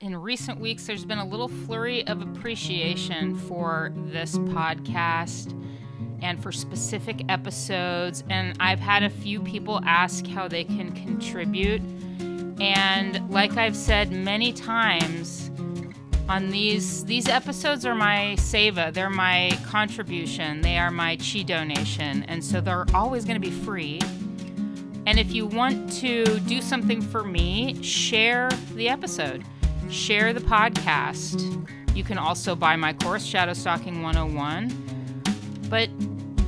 in recent weeks, there's been a little flurry of appreciation for this podcast and for specific episodes. And I've had a few people ask how they can contribute. And like I've said many times, on these these episodes are my seva they're my contribution they are my chi donation and so they're always going to be free and if you want to do something for me share the episode share the podcast. You can also buy my course shadow stalking 101 but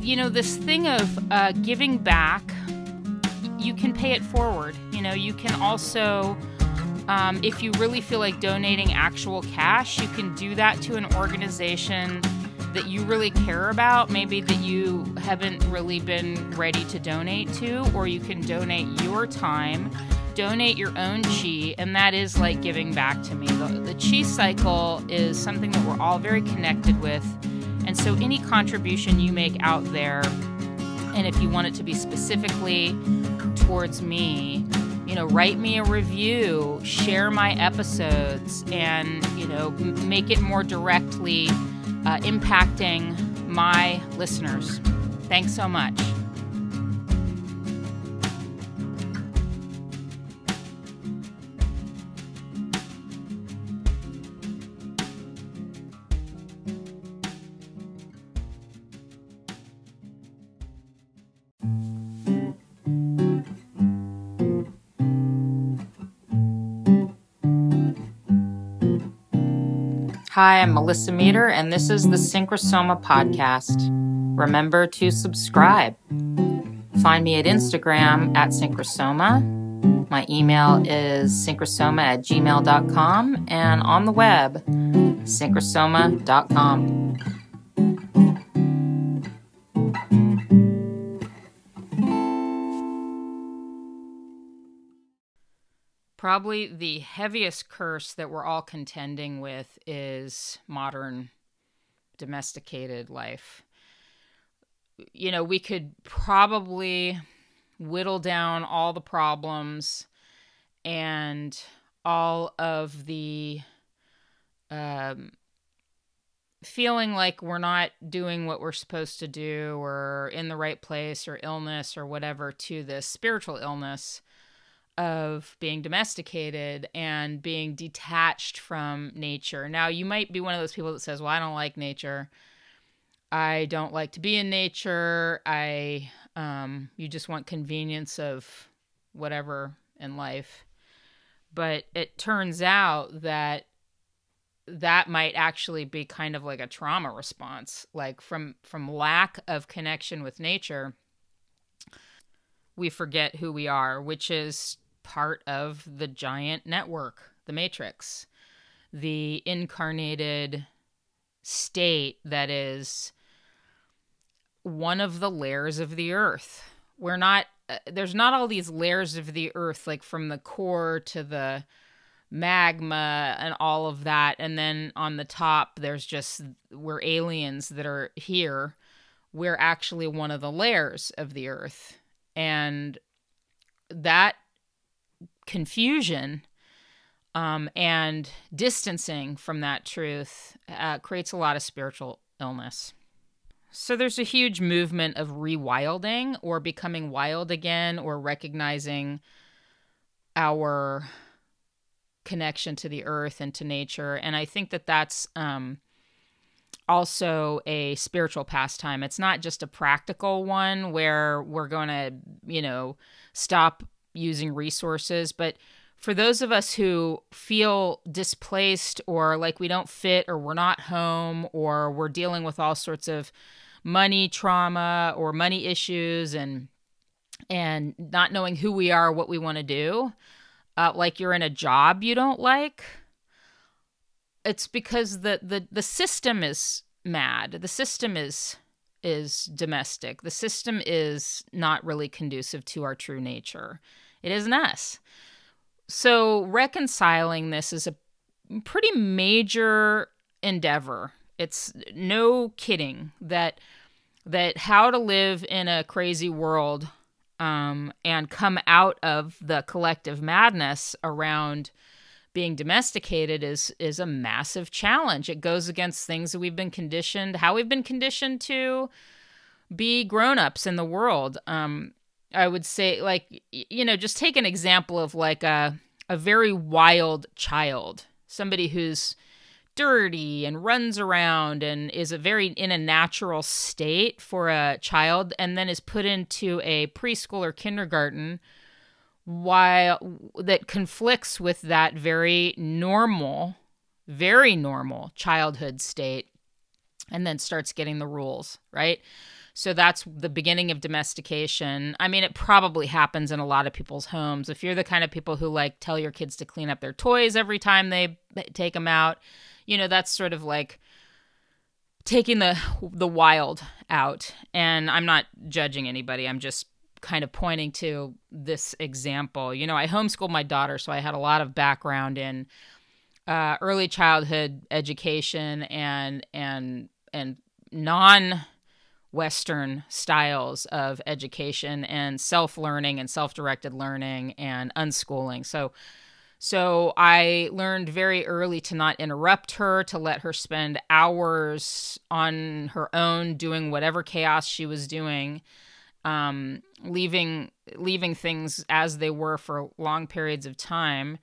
you know this thing of uh, giving back you can pay it forward. You know you can also um, if you really feel like donating actual cash, you can do that to an organization that you really care about, maybe that you haven't really been ready to donate to, or you can donate your time, donate your own chi, and that is like giving back to me. The, the chi cycle is something that we're all very connected with. And so any contribution you make out there, and if you want it to be specifically towards me, you know, write me a review, share my episodes, and, you know, m- make it more directly uh, impacting my listeners. Thanks so much. Hi, I'm Melissa Meader, and this is the Synchrosoma Podcast. Remember to subscribe. Find me at Instagram at Synchrosoma. My email is synchrosoma at gmail.com, and on the web, synchrosoma.com. Probably the heaviest curse that we're all contending with is modern domesticated life. You know, we could probably whittle down all the problems and all of the um, feeling like we're not doing what we're supposed to do or in the right place or illness or whatever to this spiritual illness of being domesticated and being detached from nature. Now, you might be one of those people that says, Well, I don't like nature. I don't like to be in nature. I, um, you just want convenience of whatever in life. But it turns out that that might actually be kind of like a trauma response like from from lack of connection with nature we forget who we are which is part of the giant network, the Matrix, the incarnated state that is one of the layers of the earth. We're not, uh, there's not all these layers of the earth, like from the core to the magma and all of that. And then on the top, there's just, we're aliens that are here. We're actually one of the layers of the earth. And that confusion um, and distancing from that truth uh, creates a lot of spiritual illness. So there's a huge movement of rewilding or becoming wild again or recognizing our connection to the earth and to nature. And I think that that's um, also a spiritual pastime. It's not just a practical one where we're going to, you know, stop using resources, but for those of us who feel displaced or like we don't fit or we're not home or we're dealing with all sorts of money trauma or money issues and and not knowing who we are what we want to do uh, like you're in a job you don't like it's because the the the system is mad. The system is is domestic. The system is not really conducive to our true nature it isn't us. So reconciling this is a pretty major endeavor. It's no kidding that that how to live in a crazy world um, and come out of the collective madness around being domesticated is is a massive challenge. It goes against things that we've been conditioned, how we've been conditioned to be grown-ups in the world. Um, I would say like you know, just take an example of like a a very wild child, somebody who's dirty and runs around and is a very in a natural state for a child and then is put into a preschool or kindergarten while that conflicts with that very normal, very normal childhood state, and then starts getting the rules, right? So that's the beginning of domestication. I mean, it probably happens in a lot of people's homes. If you're the kind of people who like tell your kids to clean up their toys every time they take them out, you know, that's sort of like taking the the wild out. And I'm not judging anybody. I'm just kind of pointing to this example. You know, I homeschooled my daughter, so I had a lot of background in uh, early childhood education and and and non Western styles of education and self learning and self directed learning and unschooling. So, so I learned very early to not interrupt her, to let her spend hours on her own doing whatever chaos she was doing um, leaving leaving things as they were for long periods of time.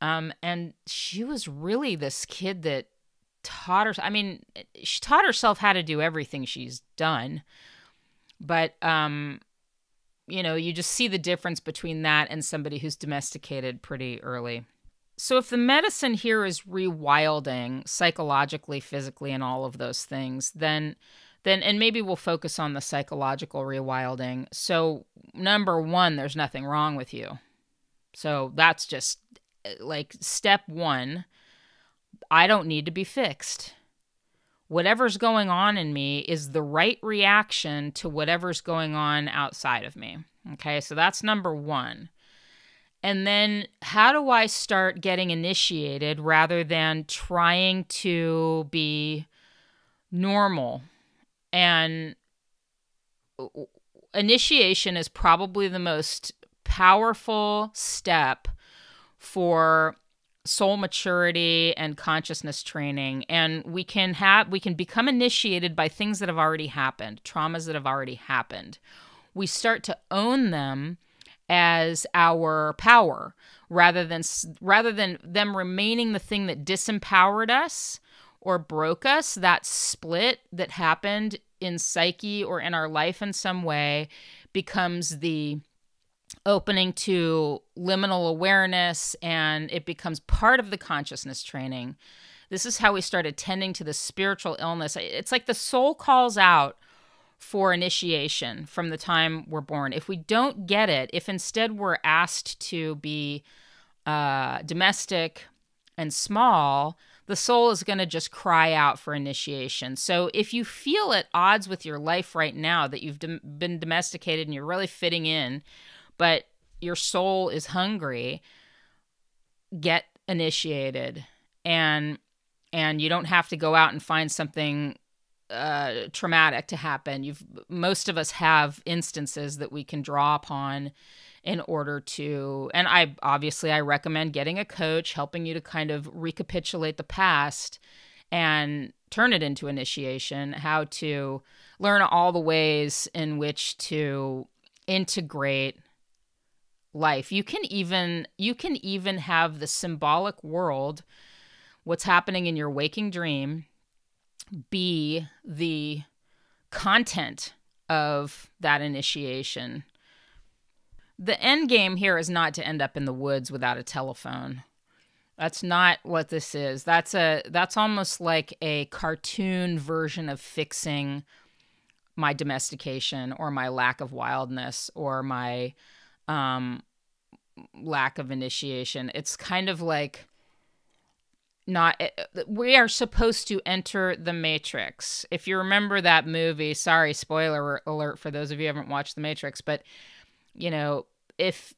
Um, and she was really this kid that taught her. I mean, she taught herself how to do everything she's done, but um, you know, you just see the difference between that and somebody who's domesticated pretty early. So, if the medicine here is rewilding psychologically, physically, and all of those things, then then and maybe we'll focus on the psychological rewilding. So number 1, there's nothing wrong with you. So that's just like step 1. I don't need to be fixed. Whatever's going on in me is the right reaction to whatever's going on outside of me. Okay? So that's number 1. And then how do I start getting initiated rather than trying to be normal and initiation is probably the most powerful step for soul maturity and consciousness training. And we can have we can become initiated by things that have already happened traumas that have already happened. We start to own them as our power rather than rather than them remaining the thing that disempowered us or broke us, that split that happened in psyche or in our life in some way becomes the opening to liminal awareness and it becomes part of the consciousness training. This is how we start attending to the spiritual illness. It's like the soul calls out for initiation from the time we're born. If we don't get it, if instead we're asked to be uh, domestic and small, the soul is going to just cry out for initiation. So if you feel at odds with your life right now that you've been domesticated and you're really fitting in, but your soul is hungry, get initiated and and you don't have to go out and find something uh, traumatic to happen. You've most of us have instances that we can draw upon in order to and I obviously I recommend getting a coach helping you to kind of recapitulate the past and turn it into initiation, how to learn all the ways in which to integrate life. You can even you can even have the symbolic world what's happening in your waking dream be the content of that initiation the end game here is not to end up in the woods without a telephone. That's not what this is. That's a that's almost like a cartoon version of fixing my domestication or my lack of wildness or my um lack of initiation. It's kind of like not eh, we are supposed to enter the matrix. If you remember that movie, sorry spoiler alert for those of you haven't watched the matrix, but you know, if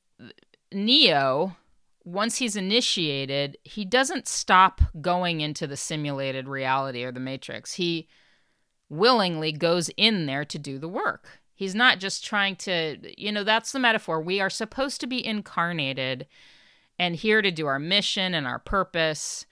Neo, once he's initiated, he doesn't stop going into the simulated reality or the matrix. He willingly goes in there to do the work. He's not just trying to, you know, that's the metaphor. We are supposed to be incarnated and here to do our mission and our purpose.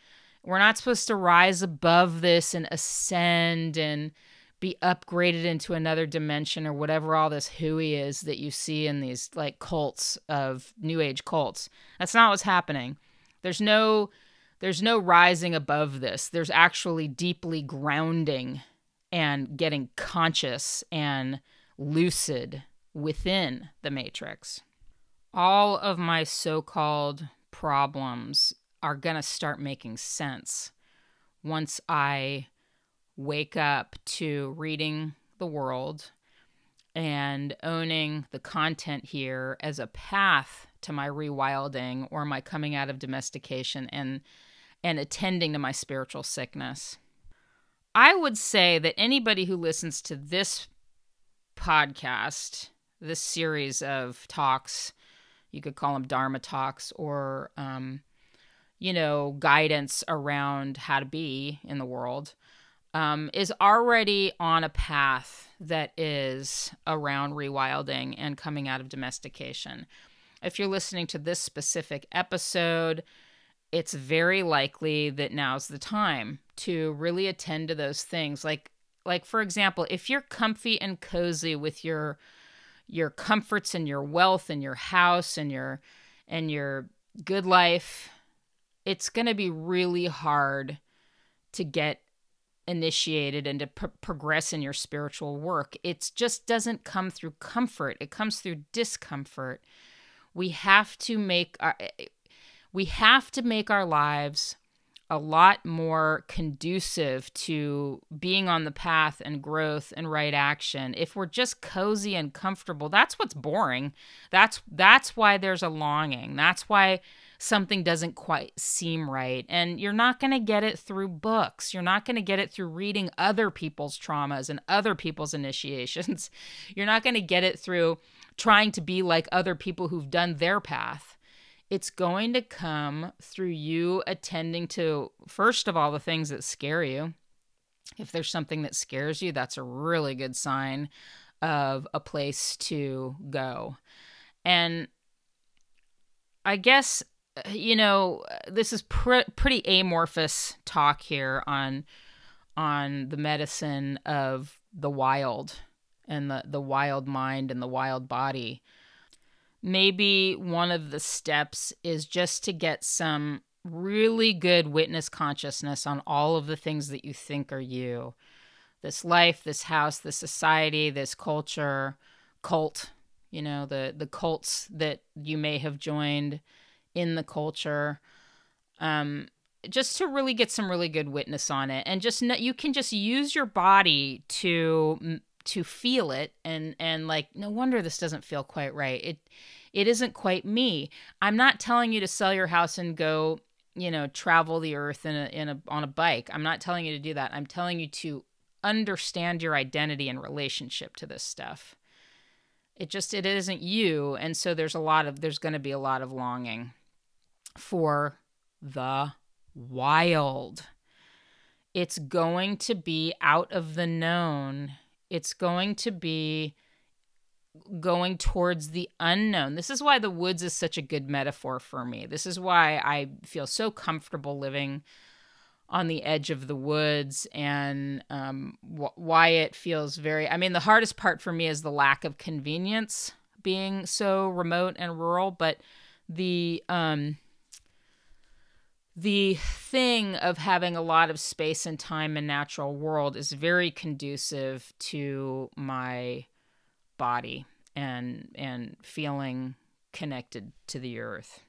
We're not supposed to rise above this and ascend and be upgraded into another dimension or whatever all this hooey is that you see in these like cults of new age cults. That's not what's happening. There's no there's no rising above this. There's actually deeply grounding and getting conscious and lucid within the matrix. All of my so-called problems are going to start making sense once I wake up to reading the world and owning the content here as a path to my rewilding or my coming out of domestication and and attending to my spiritual sickness. I would say that anybody who listens to this podcast, this series of talks, you could call them Dharma talks or, um, you know, guidance around how to be in the world, um, is already on a path that is around rewilding and coming out of domestication. If you're listening to this specific episode, it's very likely that now's the time to really attend to those things. Like, like for example, if you're comfy and cozy with your your comforts and your wealth and your house and your and your good life, it's going to be really hard to get initiated and to pro- progress in your spiritual work. It just doesn't come through comfort, it comes through discomfort. We have to make our we have to make our lives a lot more conducive to being on the path and growth and right action. If we're just cozy and comfortable, that's what's boring. That's that's why there's a longing. That's why something doesn't quite seem right. And you're not going to get it through books. You're not going to get it through reading other people's traumas and other people's initiations. You're not going to get it through trying to be like other people who've done their path. It's going to come through you attending to, first of all, the things that scare you. If there's something that scares you, that's a really good sign of a place to go. And I guess you know, this is pr- pretty amorphous talk here on on the medicine of the wild and the the wild mind and the wild body. Maybe one of the steps is just to get some really good witness consciousness on all of the things that you think are you. This life, this house, this society, this culture, cult, you know, the the cults that you may have joined in the culture um, just to really get some really good witness on it and just you can just use your body to to feel it and and like no wonder this doesn't feel quite right. It it isn't quite me. I'm not telling you to sell your house and go you know travel the earth in a, in a on a bike. I'm not telling you to do that. I'm telling you to understand your identity and relationship to this stuff. It just it isn't you. And so there's a lot of there's going to be a lot of longing for the wild. It's going to be out of the known. It's going to be going towards the unknown. This is why the woods is such a good metaphor for me. This is why I feel so comfortable living on the edge of the woods and um, wh- why it feels very. I mean, the hardest part for me is the lack of convenience being so remote and rural, but the um, the thing of having a lot of space and time in natural world is very conducive to my body and and feeling connected to the earth.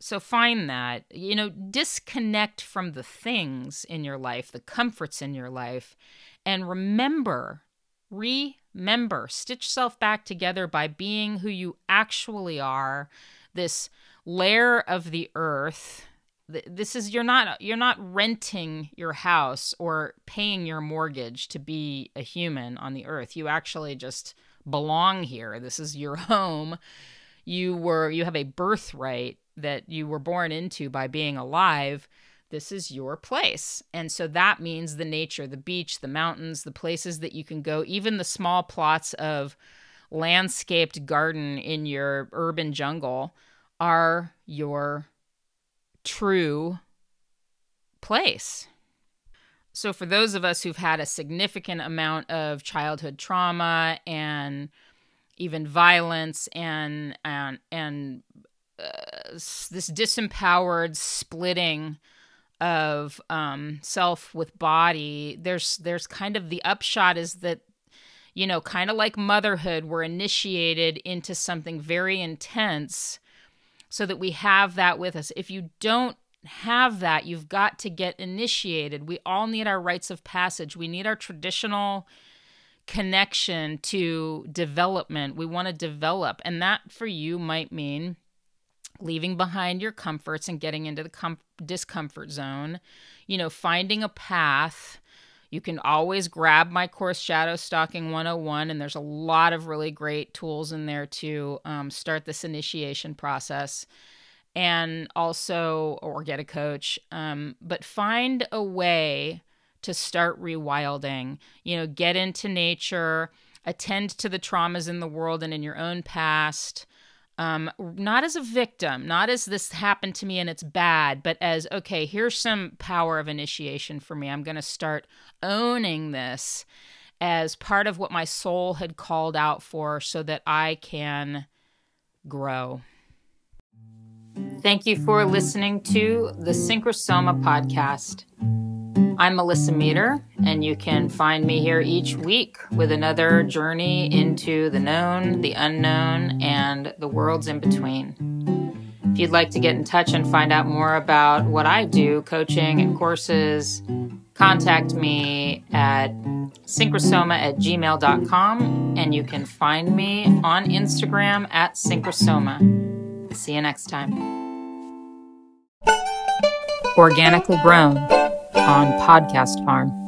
So find that you know disconnect from the things in your life the comforts in your life and remember remember stitch self back together by being who you actually are this layer of the earth this is you're not you're not renting your house or paying your mortgage to be a human on the earth. You actually just belong here. This is your home. You were you have a birthright that you were born into by being alive. This is your place. And so that means the nature the beach the mountains the places that you can go even the small plots of landscaped garden in your urban jungle are your true place. So, for those of us who've had a significant amount of childhood trauma and even violence and and and uh, this disempowered splitting of um, self with body, there's there's kind of the upshot is that you know, kind of like motherhood, we're initiated into something very intense so that we have that with us. If you don't have that, you've got to get initiated. We all need our rites of passage. We need our traditional connection to development. We want to develop. And that for you might mean leaving behind your comforts and getting into the com- discomfort zone, you know, finding a path you can always grab my course, Shadow Stalking 101, and there's a lot of really great tools in there to um, start this initiation process. And also, or get a coach, um, but find a way to start rewilding. You know, get into nature, attend to the traumas in the world and in your own past um, not as a victim, not as this happened to me and it's bad, but as okay, here's some power of initiation for me. I'm going to start owning this as part of what my soul had called out for so that I can grow. Thank you for listening to the Synchrosoma podcast. I'm Melissa Meader, and you can find me here each week with another journey into the known, the unknown, and the worlds in between. If you'd like to get in touch and find out more about what I do, coaching and courses, contact me at synchrosoma at gmail.com, and you can find me on Instagram at synchrosoma. See you next time. Organically grown on Podcast Farm.